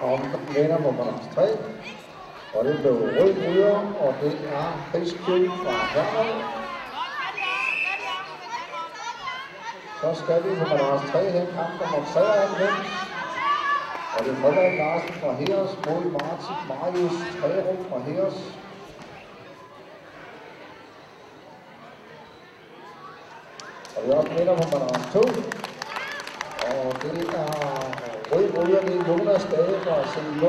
Og vinder på balance 3. Og det blev rød ryger, og det er Chris fra Herlev. Så skal vi på balance 3 hen kamp nummer 93. Og det er Frederik Larsen fra Heres mod Martin Marius Trærup fra Heres. Og vi er også på balance 2. Og det er ryger, vi er Jonas Dage fra St.